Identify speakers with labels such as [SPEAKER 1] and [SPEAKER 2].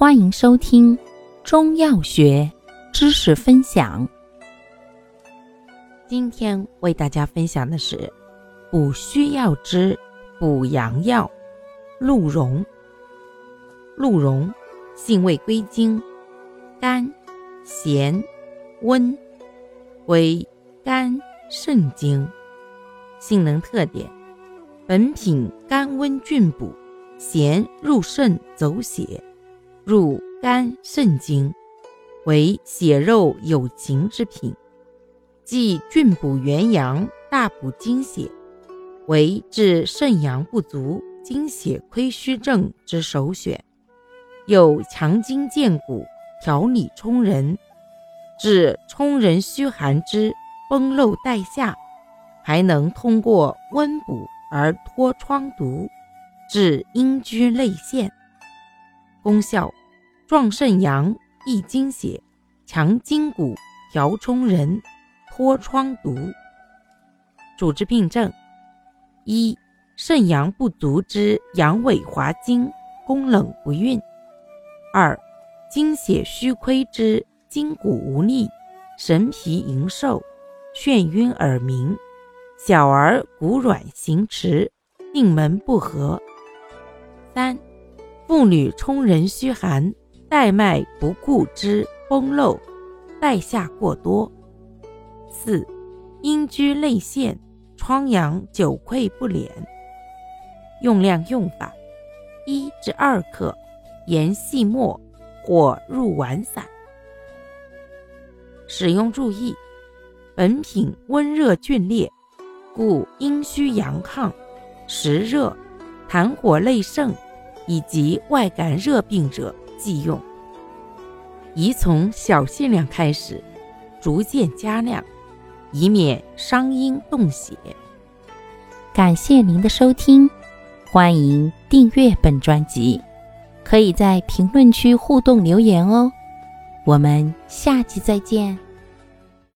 [SPEAKER 1] 欢迎收听中药学知识分享。今天为大家分享的是补虚药之补阳药鹿茸。鹿茸性味归经：甘、咸、温，为肝肾经。性能特点：本品甘温峻补，咸入肾走血。入肝肾经，为血肉有情之品，既峻补元阳，大补精血，为治肾阳不足、精血亏虚症之首选。又强筋健骨，调理冲人，治冲人虚寒之崩漏带下，还能通过温补而脱疮毒，治阴虚内陷。功效。壮肾阳，益精血，强筋骨，调冲人，脱疮毒。主治病症：一、肾阳不足之阳痿滑精，宫冷不孕；二、精血虚亏之筋骨无力，神疲盈瘦，眩晕耳鸣，小儿骨软形迟，命门不和；三、妇女冲人虚寒。带脉不固之崩漏，带下过多。四、阴居内陷，疮疡久溃不敛。用量用法：一至二克，研细末或入丸散。使用注意：本品温热峻烈，故阴虚阳亢、实热、痰火内盛以及外感热病者。忌用，宜从小限量开始，逐渐加量，以免伤阴动血。感谢您的收听，欢迎订阅本专辑，可以在评论区互动留言哦。我们下期再见。